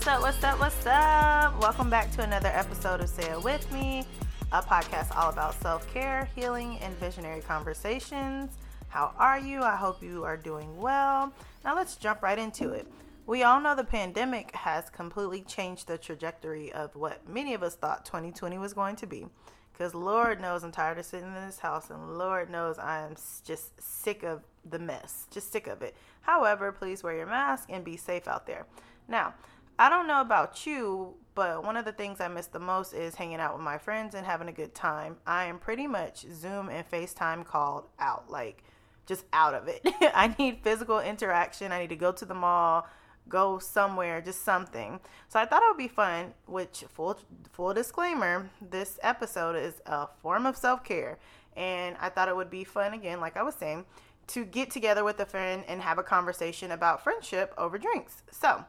What's up? What's up? What's up? Welcome back to another episode of Say It With Me, a podcast all about self care, healing, and visionary conversations. How are you? I hope you are doing well. Now let's jump right into it. We all know the pandemic has completely changed the trajectory of what many of us thought 2020 was going to be. Because Lord knows I'm tired of sitting in this house, and Lord knows I am just sick of the mess, just sick of it. However, please wear your mask and be safe out there. Now, I don't know about you, but one of the things I miss the most is hanging out with my friends and having a good time. I am pretty much Zoom and FaceTime called out, like just out of it. I need physical interaction. I need to go to the mall, go somewhere, just something. So I thought it would be fun, which full full disclaimer, this episode is a form of self-care and I thought it would be fun again like I was saying to get together with a friend and have a conversation about friendship over drinks. So,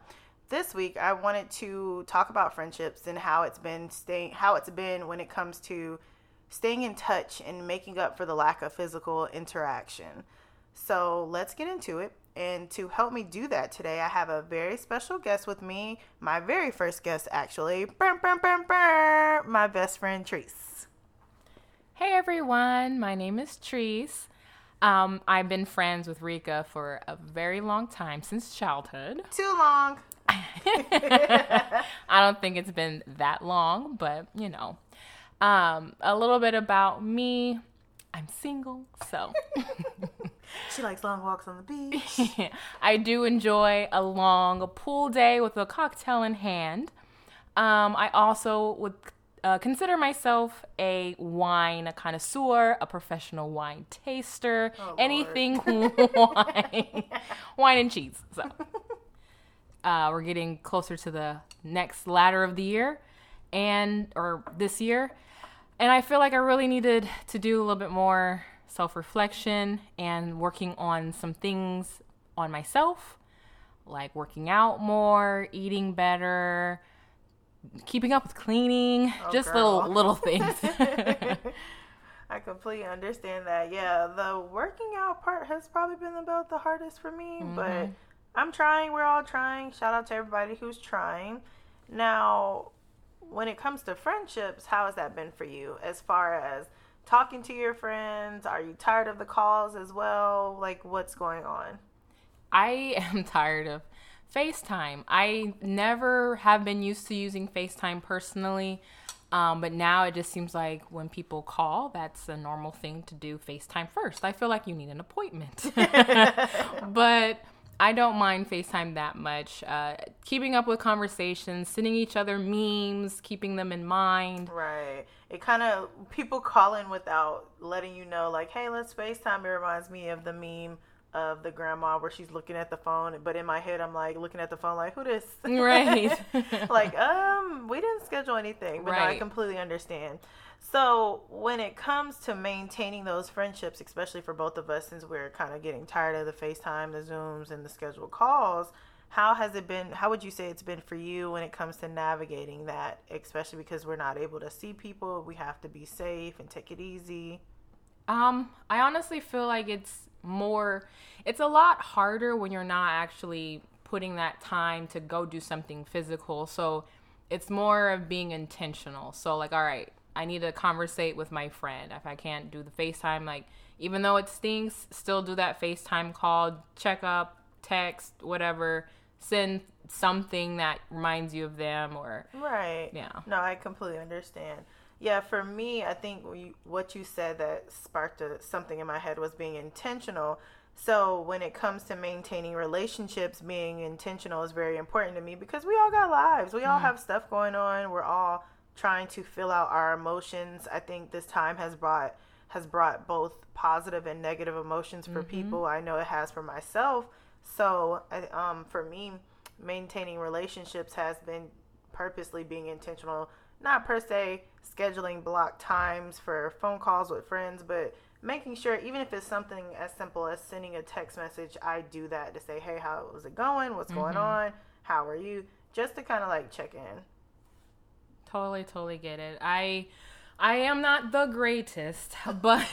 this week I wanted to talk about friendships and how it's been staying how it's been when it comes to staying in touch and making up for the lack of physical interaction. So, let's get into it. And to help me do that today, I have a very special guest with me, my very first guest actually, burr, burr, burr, my best friend Trice. Hey everyone, my name is Trice. Um, I've been friends with Reca for a very long time, since childhood. Too long. I don't think it's been that long, but you know. Um, a little bit about me. I'm single, so. she likes long walks on the beach. I do enjoy a long pool day with a cocktail in hand. Um, I also would uh, consider myself a wine connoisseur, a professional wine taster, oh, anything wine, wine and cheese. So uh, we're getting closer to the next ladder of the year, and or this year, and I feel like I really needed to do a little bit more self reflection and working on some things on myself, like working out more, eating better keeping up with cleaning, oh, just girl. little little things. I completely understand that. Yeah, the working out part has probably been about the hardest for me, mm-hmm. but I'm trying. We're all trying. Shout out to everybody who's trying. Now, when it comes to friendships, how has that been for you as far as talking to your friends? Are you tired of the calls as well? Like, what's going on? I am tired of FaceTime. I never have been used to using FaceTime personally. Um, but now it just seems like when people call, that's a normal thing to do FaceTime first. I feel like you need an appointment. but I don't mind FaceTime that much. Uh, keeping up with conversations, sending each other memes, keeping them in mind. Right. It kind of, people calling without letting you know, like, hey, let's FaceTime. It reminds me of the meme of the grandma where she's looking at the phone, but in my head I'm like looking at the phone like who this? Right. like um we didn't schedule anything, but right. no, I completely understand. So when it comes to maintaining those friendships, especially for both of us, since we're kind of getting tired of the FaceTime, the Zooms, and the scheduled calls, how has it been? How would you say it's been for you when it comes to navigating that, especially because we're not able to see people, we have to be safe and take it easy. Um, I honestly feel like it's more it's a lot harder when you're not actually putting that time to go do something physical. So it's more of being intentional. So like, all right, I need to conversate with my friend. If I can't do the FaceTime, like even though it stinks, still do that FaceTime call, check up, text, whatever, send something that reminds you of them or Right. Yeah. No, I completely understand. Yeah, for me, I think what you said that sparked a, something in my head was being intentional. So when it comes to maintaining relationships, being intentional is very important to me because we all got lives. We all mm. have stuff going on. We're all trying to fill out our emotions. I think this time has brought has brought both positive and negative emotions for mm-hmm. people. I know it has for myself. So, um, for me, maintaining relationships has been purposely being intentional not per se scheduling block times for phone calls with friends, but making sure even if it's something as simple as sending a text message, I do that to say, "Hey, how is it going? What's mm-hmm. going on? How are you?" Just to kind of like check in. Totally, totally get it. I I am not the greatest, but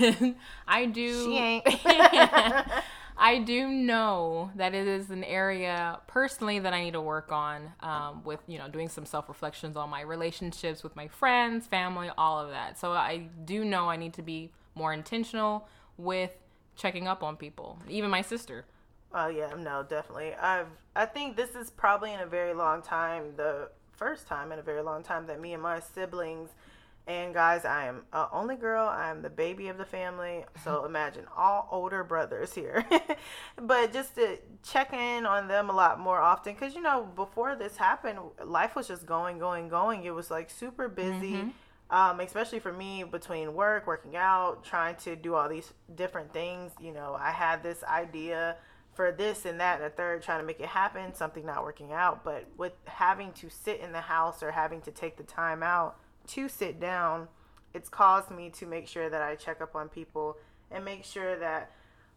I do. She ain't. I do know that it is an area personally that I need to work on um, with, you know, doing some self reflections on my relationships with my friends, family, all of that. So I do know I need to be more intentional with checking up on people, even my sister. Oh yeah, no, definitely. I've I think this is probably in a very long time the first time in a very long time that me and my siblings and guys, I am a only girl. I am the baby of the family. So imagine all older brothers here. but just to check in on them a lot more often cuz you know, before this happened, life was just going, going, going. It was like super busy. Mm-hmm. Um, especially for me between work, working out, trying to do all these different things, you know, I had this idea for this and that and a third trying to make it happen, something not working out. But with having to sit in the house or having to take the time out to sit down, it's caused me to make sure that I check up on people and make sure that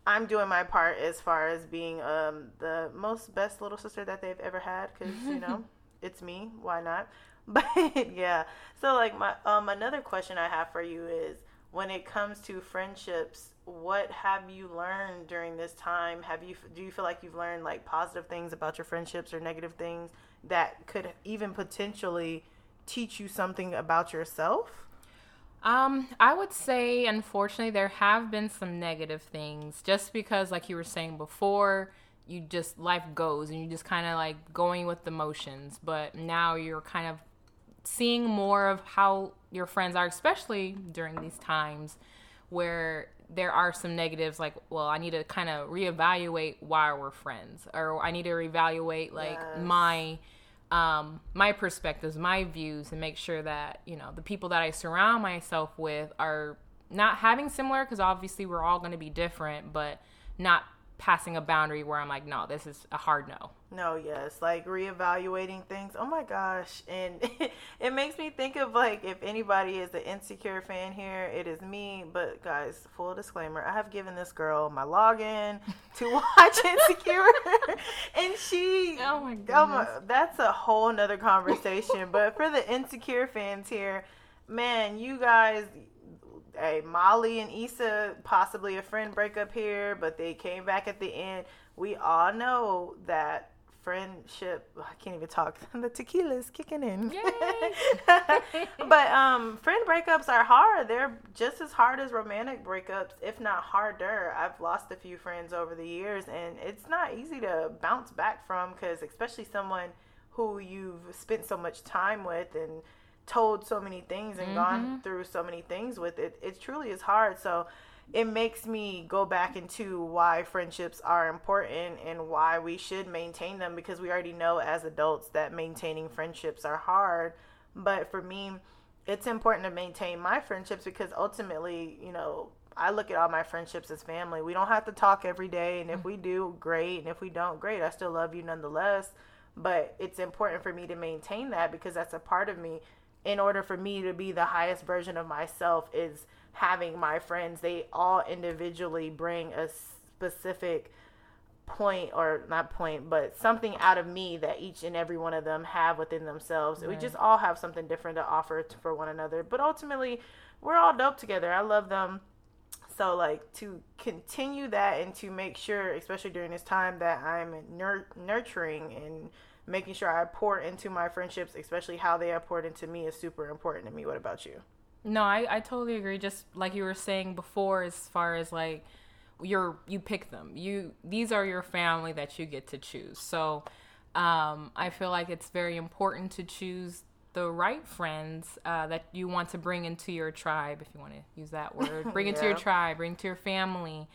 I'm doing my part as far as being um, the most best little sister that they've ever had because you know it's me. Why not? But yeah, so like my um another question I have for you is when it comes to friendships what have you learned during this time have you do you feel like you've learned like positive things about your friendships or negative things that could even potentially teach you something about yourself um, I would say, unfortunately, there have been some negative things just because, like you were saying before, you just life goes and you just kind of like going with the motions. But now you're kind of seeing more of how your friends are, especially during these times where there are some negatives like well i need to kind of reevaluate why we're friends or i need to reevaluate like yes. my um, my perspectives my views and make sure that you know the people that i surround myself with are not having similar because obviously we're all going to be different but not passing a boundary where I'm like, no, this is a hard no. No, yes, like reevaluating things. Oh my gosh, and it makes me think of like if anybody is an insecure fan here, it is me. But guys, full disclaimer, I have given this girl my login to watch Insecure, and she, oh my god, oh that's a whole nother conversation. but for the insecure fans here, man, you guys hey, Molly and Issa possibly a friend breakup here, but they came back at the end. We all know that friendship I can't even talk. the tequila is kicking in. but um friend breakups are hard. They're just as hard as romantic breakups, if not harder. I've lost a few friends over the years and it's not easy to bounce back from cuz especially someone who you've spent so much time with and told so many things and mm-hmm. gone through so many things with it. It truly is hard. So it makes me go back into why friendships are important and why we should maintain them because we already know as adults that maintaining friendships are hard. But for me, it's important to maintain my friendships because ultimately, you know, I look at all my friendships as family. We don't have to talk every day, and if mm. we do, great. And if we don't, great. I still love you nonetheless. But it's important for me to maintain that because that's a part of me in order for me to be the highest version of myself is having my friends. They all individually bring a specific point or not point but something out of me that each and every one of them have within themselves. Right. we just all have something different to offer to, for one another but ultimately we're all dope together. I love them. So like to continue that and to make sure especially during this time that i'm nur- nurturing and making sure I pour into my friendships, especially how they have poured into me, is super important to me. What about you? No, I, I totally agree. Just like you were saying before, as far as like you're you pick them. You these are your family that you get to choose. So um, I feel like it's very important to choose the right friends uh, that you want to bring into your tribe, if you want to use that word. Bring yeah. into your tribe, bring to your family.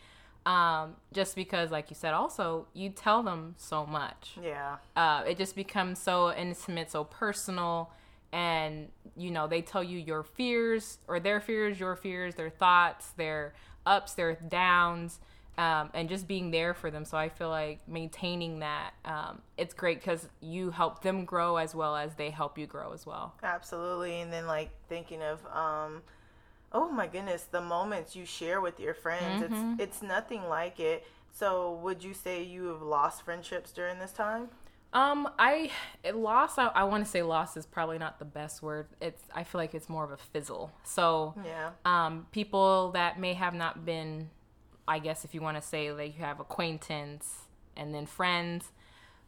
Um, just because, like you said, also you tell them so much. Yeah. Uh, it just becomes so intimate, so personal, and you know they tell you your fears or their fears, your fears, their thoughts, their ups, their downs, um, and just being there for them. So I feel like maintaining that um, it's great because you help them grow as well as they help you grow as well. Absolutely, and then like thinking of um, oh my goodness, the moments you share with your friends, mm-hmm. it's it's nothing like it. So, would you say you have lost friendships during this time? Um, I lost. I, I want to say lost is probably not the best word. It's. I feel like it's more of a fizzle. So yeah. Um, people that may have not been I guess if you want to say like you have acquaintance and then friends,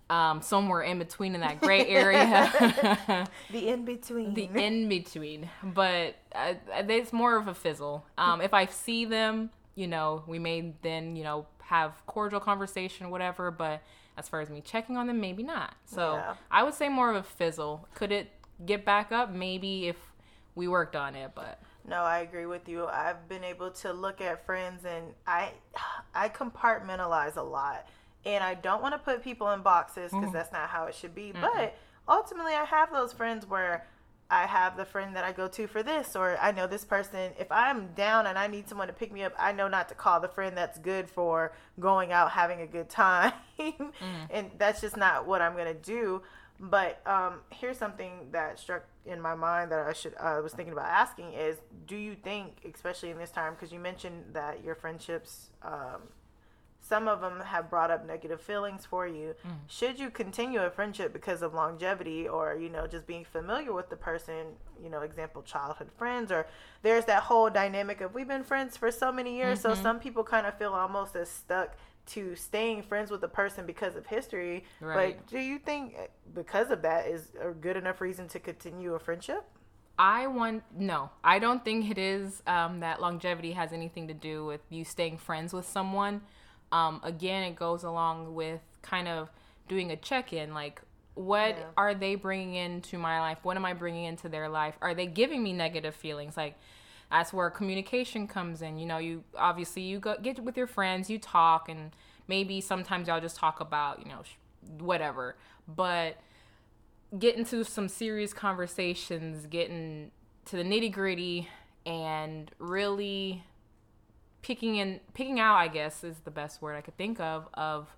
um, somewhere in between in that gray area. the in between. The in between. But uh, it's more of a fizzle. Um, if I see them, you know, we may then, you know, have cordial conversation, whatever. But as far as me checking on them, maybe not. So Yeah. I would say more of a fizzle. Could it get back up? Maybe if we worked on it, but No, I agree with you. I've been able to look at friends and I I compartmentalize a lot. And I don't want to put people in boxes because that's not how it should be. But ultimately I have those friends where I have the friend that I go to for this or I know this person if I'm down and I need someone to pick me up, I know not to call the friend that's good for going out having a good time. and that's just not what I'm going to do. But um, here's something that struck in my mind that I should I was thinking about asking is, do you think, especially in this time, because you mentioned that your friendships, um, some of them have brought up negative feelings for you. Should you continue a friendship because of longevity, or you know, just being familiar with the person? You know, example, childhood friends, or there's that whole dynamic of we've been friends for so many years. So some people kind of feel almost as stuck to staying friends with a person because of history. Right. But do you think uh, because of that is a good enough reason to continue a friendship? I want no. I don't think it is um, that longevity has anything to do with you staying friends with someone. Um, again, it goes along with kind of doing a check in, like what Yeah. are they bringing into my life? What am I bringing into their life? Are they giving me negative feelings? Like that's where communication comes in. You know, you obviously you go get with your friends, you talk, and maybe sometimes y'all just talk about you know sh- whatever, but get into some serious conversations, getting to the nitty gritty, and really picking in picking out. I guess is the best word I could think of of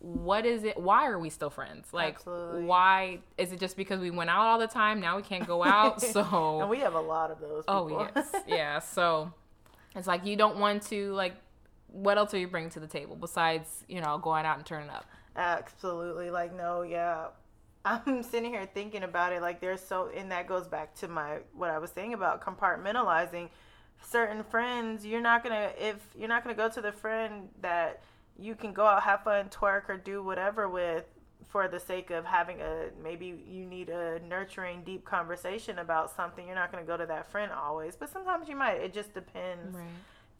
what is it? Why are we still friends? Like, Absolutely. why is it just because we went out all the time? Now we can't go out, so And we have a lot of those. Oh yes, yeah. So it's like you don't want to like. What else are you bringing to the table besides you know going out and turning up? Absolutely. Like, no, yeah. I'm sitting here thinking about it. Like, there's so, and that goes back to my, what I was saying about compartmentalizing certain friends. You're not to, if you're not to go to the friend that you can go out, have fun, twerk, or do whatever with for the sake of having a, maybe you need a nurturing, deep conversation about something. You're not going to go to that friend always, but sometimes you might. It just depends.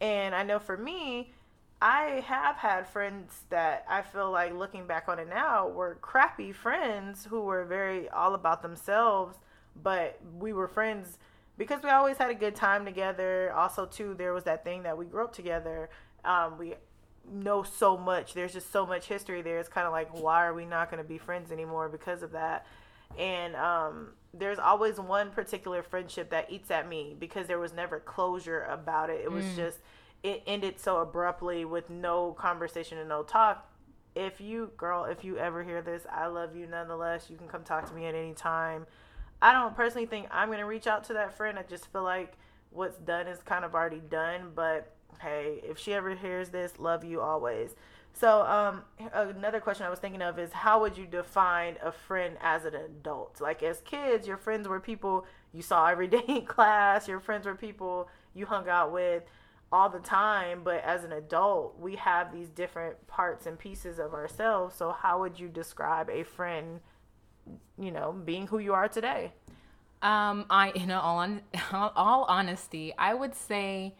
And I know for me, I have had friends that I feel like looking back on it now were crappy friends who were very all about themselves, but we were friends because we always had a good time together. Also, too, there was that thing that we grew up together. Um, we know so much. There's just so much history there. It's kind of like, why are we not going to be friends anymore because of that? And um, there's always one particular friendship that eats at me because there was never closure about it. It was just, it ended so abruptly with no conversation and no talk. If you, girl, if you ever hear this, I love you nonetheless. You can come talk to me at any time. I don't personally think I'm going to reach out to that friend. I just feel like what's done is kind of already done. But hey, if she ever hears this, love you always. So, um, another question I was thinking of is how would you define a friend as an adult? Like, as kids, your friends were people you saw every day in class, your friends were people you hung out with all the time. But as an adult, we have these different parts and pieces of ourselves. So, how would you describe a friend, you know, being who you are today? Um, I, in all, on, all honesty, I would say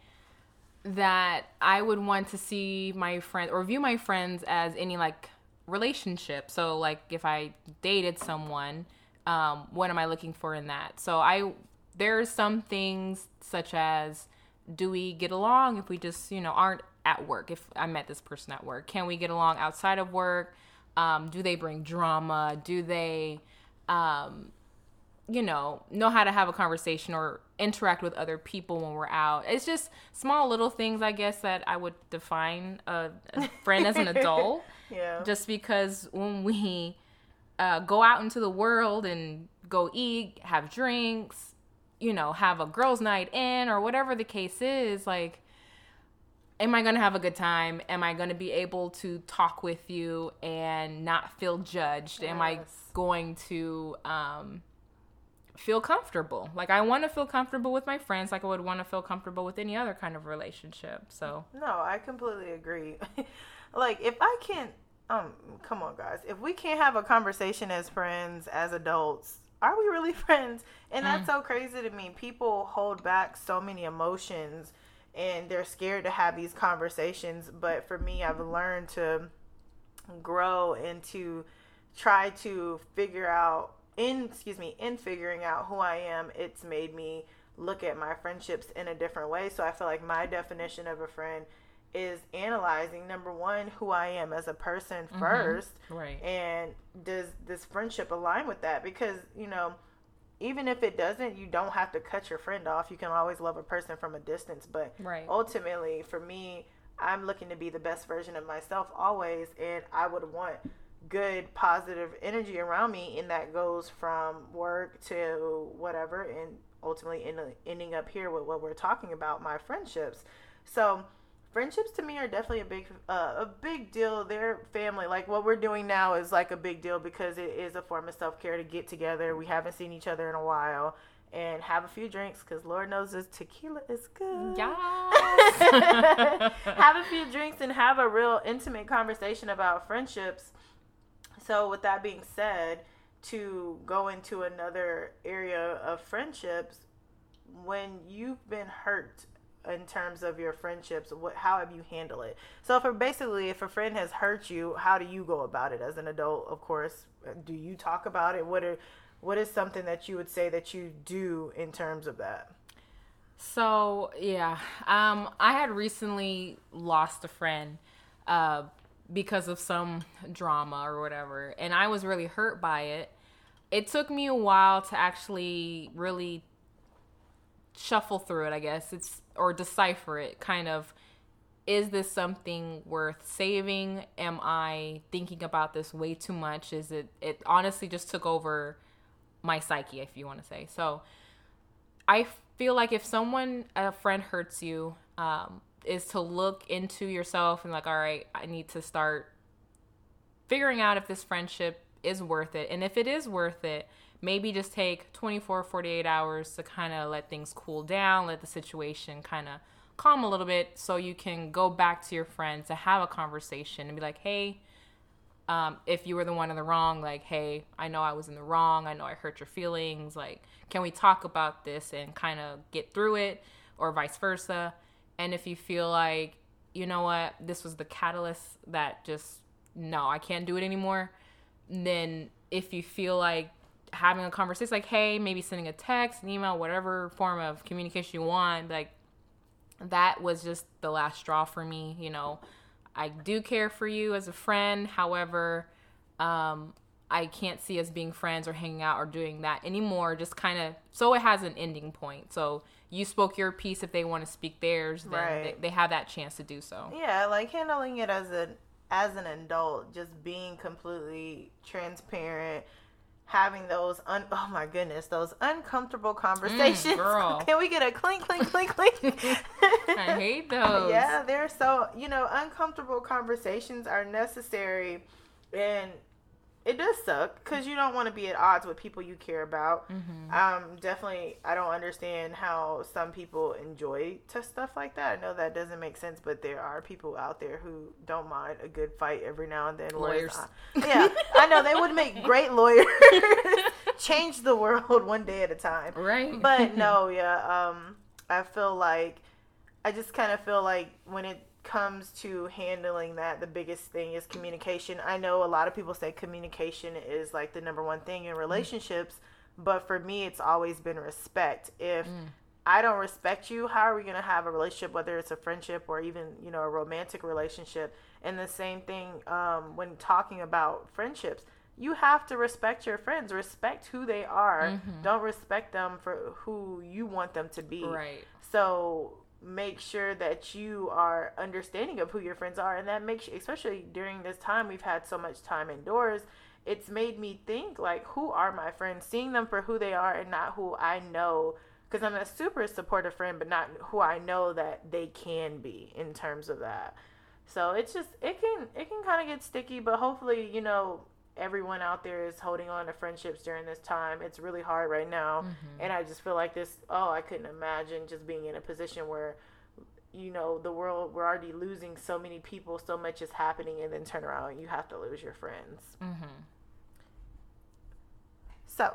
that I would want to see my friend or view my friends as any like relationship. So, like if I dated someone, um, what am I looking for in that? So, I there's some things such as do we get along if we just you know aren't at work? If I met this person at work, can we get along outside of work? Um, do they bring drama? Do they um, you know, know how to have a conversation or interact with other people when we're out. It's just small little things, I guess, that I would define a, a friend as an adult. Yeah. Just because when we uh, go out into the world and go eat, have drinks, you know, have a girls' night in or whatever the case is, like, am I going to have a good time? Am I going to be able to talk with you and not feel judged? Am I going to um, feel comfortable. Like I want to feel comfortable with my friends like I would want to feel comfortable with any other kind of relationship. So No, I completely agree. like if I can't um come on guys, if we can't have a conversation as friends, as adults, are we really friends? And that's so crazy to me. People hold back so many emotions and they're scared to have these conversations, but for me I've learned to grow and to try to figure out in excuse me in figuring out who i am it's made me look at my friendships in a different way. So i feel like my definition of a friend is analyzing number one who i am as a person mm-hmm. first right. and does this friendship align with that? Because you know even if it doesn't you don't have to cut your friend off you can always love a person from a distance but Right. ultimately for me i'm looking to be the best version of myself always and i would want good positive energy around me and that goes from work to whatever and ultimately end, ending up here with what we're talking about my friendships so friendships to me are definitely a big uh, a big deal. They're family. Like what we're doing now is like a big deal because it is a form of self-care to get together. We haven't seen each other in a while. And have a few drinks because lord knows this tequila is good. Yes. have a few drinks and have a real intimate conversation about friendships. So with that being said to go into another area of friendships when you've been hurt in terms of your friendships what how have you handled it? So for basically if a friend has hurt you how do you go about it? As an adult of course do you talk about it? What are what is something that you would say that you do in terms of that? So yeah, um, I had recently lost a friend uh, because of some drama or whatever, and I was really hurt by it. It took me a while to actually really shuffle through it, I guess. It's or decipher it. Kind of, is this something worth saving? Am I thinking about this way too much? Is it? It honestly just took over my psyche, if you want to say so. I feel like if someone, a friend hurts you, um, is to look into yourself and like, all right, I need to start figuring out if this friendship is worth it. And if it is worth it, maybe just take 24, 48 hours to kind of let things cool down, let the situation kind of calm a little bit so you can go back to your friends to have a conversation and be like, hey, um, if you were the one in the wrong, like, hey, I know I was in the wrong. I know I hurt your feelings. Like, can we talk about this and kind of get through it, or vice versa? And if you feel like, you know what, this was the catalyst that just, no, I can't do it anymore, then if you feel like having a conversation, like, hey, maybe sending a text, an email, whatever form of communication you want, like, that was just the last straw for me, you know. I do care for you as a friend. However, um, I can't see us being friends or hanging out or doing that anymore. Just kind of so it has an ending point. So you spoke your piece. If they want to speak theirs, then Right. they, they have that chance to do so. Yeah, like handling it as an as an adult, just being completely transparent, having those un oh my goodness, those uncomfortable mm, conversations. girl. Can we get a clink clink clink clink? I hate those. Yeah, they're so you know, uncomfortable conversations are necessary and it does suck because you don't want to be at odds with people you care about. Mm-hmm. Um, definitely, I don't understand how some people enjoy stuff like that. I know that doesn't make sense, but there are people out there who don't mind a good fight every now and then. Lawyers. I- yeah, I know they would make great lawyers. Change the world one day at a time Right. but no, yeah. Um, I feel like I just kind of feel like when it comes to handling that, the biggest thing is communication. I know a lot of people say communication is like the number one thing in mm. relationships, but for me, it's always been respect. If mm. I don't respect you, how are we going to have a relationship, whether it's a friendship or even, you know, a romantic relationship? And the same thing um, when talking about friendships. You have to respect your friends. Respect who they are. Mm-hmm. Don't respect them for who you want them to be. right. So make sure that you are understanding of who your friends are, and that makes especially during this time we've had so much time indoors. It's made me think like, who are my friends? Seeing them for who they are and not who I know. Because I'm a super supportive friend, but not who I know that they can be in terms of that. So it's just it can it can kind of get sticky, but hopefully you know everyone out there is holding on to friendships during this time. It's really hard right now. Mm-hmm. And I just feel like this, oh, I couldn't imagine just being in a position where, you know, the world, we're already losing so many people, so much is happening, and then turn around and you have to lose your friends. Mm-hmm. So,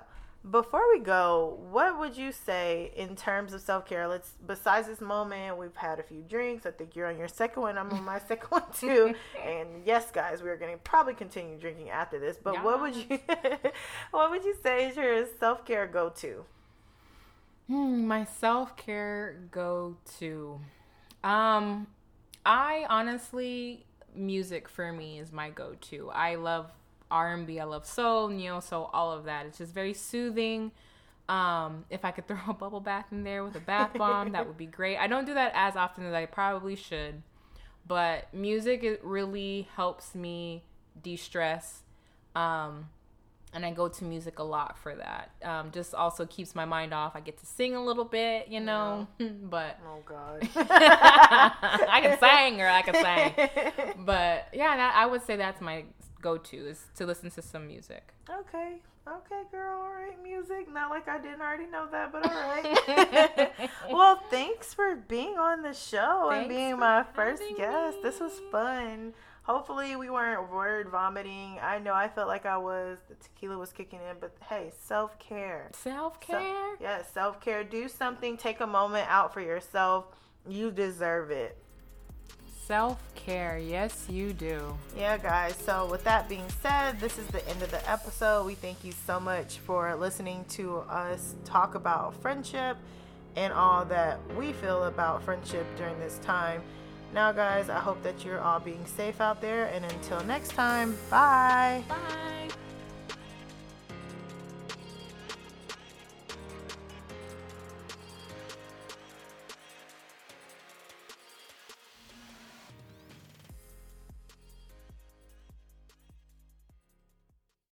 before we go, what would you say in terms of self care? Let's besides this moment, we've had a few drinks. I think you're on your second one. I'm on my second one too. And yes, guys, we're gonna probably continue drinking after this. But what would you what would you say is your self care go to? Hmm, my self care go to. Um, I honestly, music for me is my go to. I love R&B. I love soul, neo soul, all of that. It's just very soothing. Um, if I could throw a bubble bath in there with a bath bomb, that would be great. I don't do that as often as I probably should, but music it really helps me de-stress. Um, and I go to music a lot for that. Um, just also keeps my mind off. I get to sing a little bit, you know, but Oh God, I can sing or I can sing. But yeah, that, I would say that's my go-to is to listen to some music. Okay. Okay, girl. All right, music. Not like I didn't already know that, but all right. well, thanks for being on the show and being my first guest. This was fun. Hopefully, we weren't word vomiting. I know I felt like I was. The tequila was kicking in, but hey, self care. Self-care. Yeah, self care. Do something. Take a moment out for yourself. You deserve it. Self-care. Yes, you do. Yeah, guys. So, with that being said, this is the end of the episode. We thank you so much for listening to us talk about friendship and all that we feel about friendship during this time. Now, guys, I hope that you're all being safe out there. And until next time, bye. Bye.